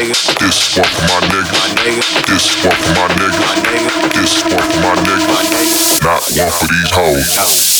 nigga. This one for my nigga. My nigga. This one for my nigga. My nigga. This one for my nigga. Not one for these hoes.